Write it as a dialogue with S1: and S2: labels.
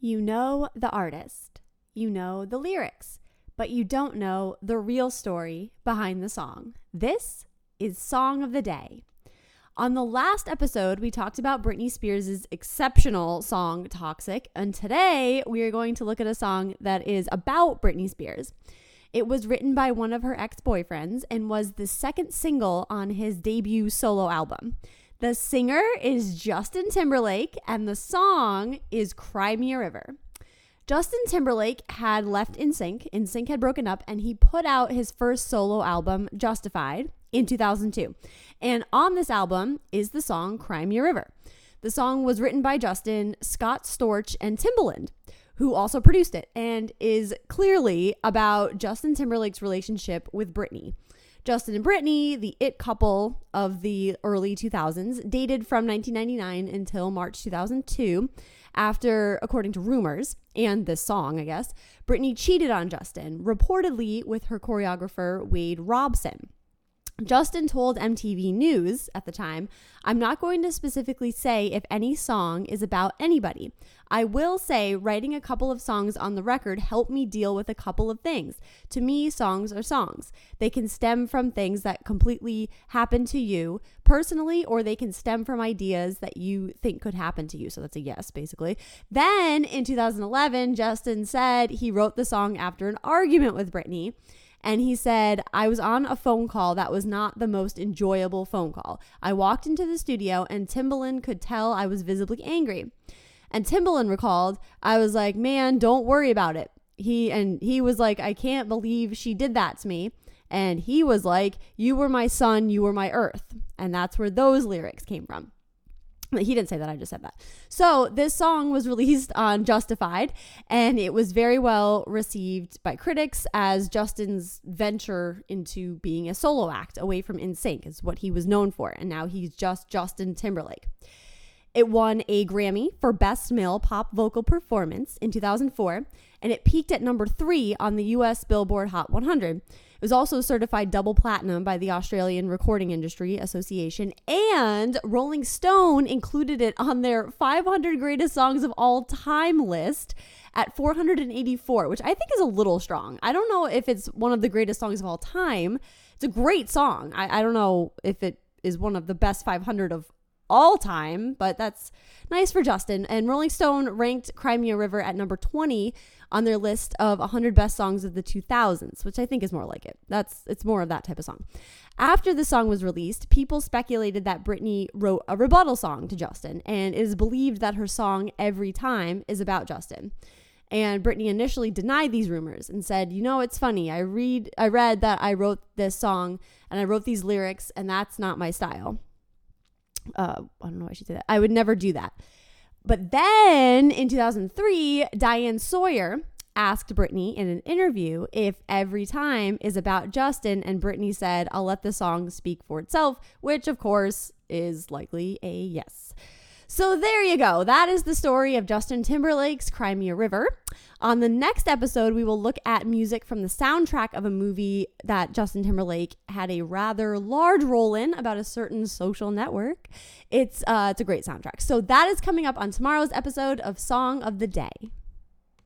S1: You know the artist, you know the lyrics, but you don't know the real story behind the song. This is Song of the Day. On the last episode, we talked about Britney Spears' exceptional song Toxic, and today we are going to look at a song that is about Britney Spears. It was written by one of her ex boyfriends and was the second single on his debut solo album. The singer is Justin Timberlake, and the song is Cry Me a River. Justin Timberlake had left NSYNC. NSYNC had broken up, and he put out his first solo album, Justified, in 2002. And on this album is the song Cry Me a River. The song was written by Justin, Scott Storch, and Timbaland, who also produced it, and is clearly about Justin Timberlake's relationship with Britney. Justin and Britney, the it couple of the early 2000s, dated from 1999 until March 2002. After, according to rumors and this song, I guess, Britney cheated on Justin, reportedly with her choreographer Wade Robson. Justin told MTV News at the time, I'm not going to specifically say if any song is about anybody. I will say writing a couple of songs on the record helped me deal with a couple of things. To me, songs are songs. They can stem from things that completely happen to you personally, or they can stem from ideas that you think could happen to you. So that's a yes, basically. Then in 2011, Justin said he wrote the song after an argument with Britney. And he said, I was on a phone call that was not the most enjoyable phone call. I walked into the studio and Timbaland could tell I was visibly angry. And Timbaland recalled, I was like, man, don't worry about it. He and he was like, I can't believe she did that to me. And he was like, You were my sun, you were my earth. And that's where those lyrics came from. He didn't say that, I just said that. So, this song was released on Justified, and it was very well received by critics as Justin's venture into being a solo act away from NSYNC is what he was known for. And now he's just Justin Timberlake. It won a Grammy for Best Male Pop Vocal Performance in 2004, and it peaked at number three on the US Billboard Hot 100. It was also certified double platinum by the Australian Recording Industry Association, and Rolling Stone included it on their 500 greatest songs of all time list at 484, which I think is a little strong. I don't know if it's one of the greatest songs of all time. It's a great song. I, I don't know if it is one of the best 500 of all time, but that's nice for Justin. And Rolling Stone ranked Cry Me a River at number 20 on their list of 100 best songs of the 2000s, which I think is more like it. That's it's more of that type of song. After the song was released, people speculated that Britney wrote a rebuttal song to Justin, and it is believed that her song Everytime is about Justin. And Britney initially denied these rumors and said, "You know, it's funny. I read I read that I wrote this song and I wrote these lyrics and that's not my style." Uh, I don't know why she did that. I would never do that. But then in 2003, Diane Sawyer asked Britney in an interview if Everytime is about Justin, and Britney said, I'll let the song speak for itself, which of course is likely a yes. So there you go. That is the story of Justin Timberlake's Cry Me a River. On the next episode, we will look at music from the soundtrack of a movie that Justin Timberlake had a rather large role in about a certain social network. It's uh, it's a great soundtrack. So that is coming up on tomorrow's episode of Song of the Day.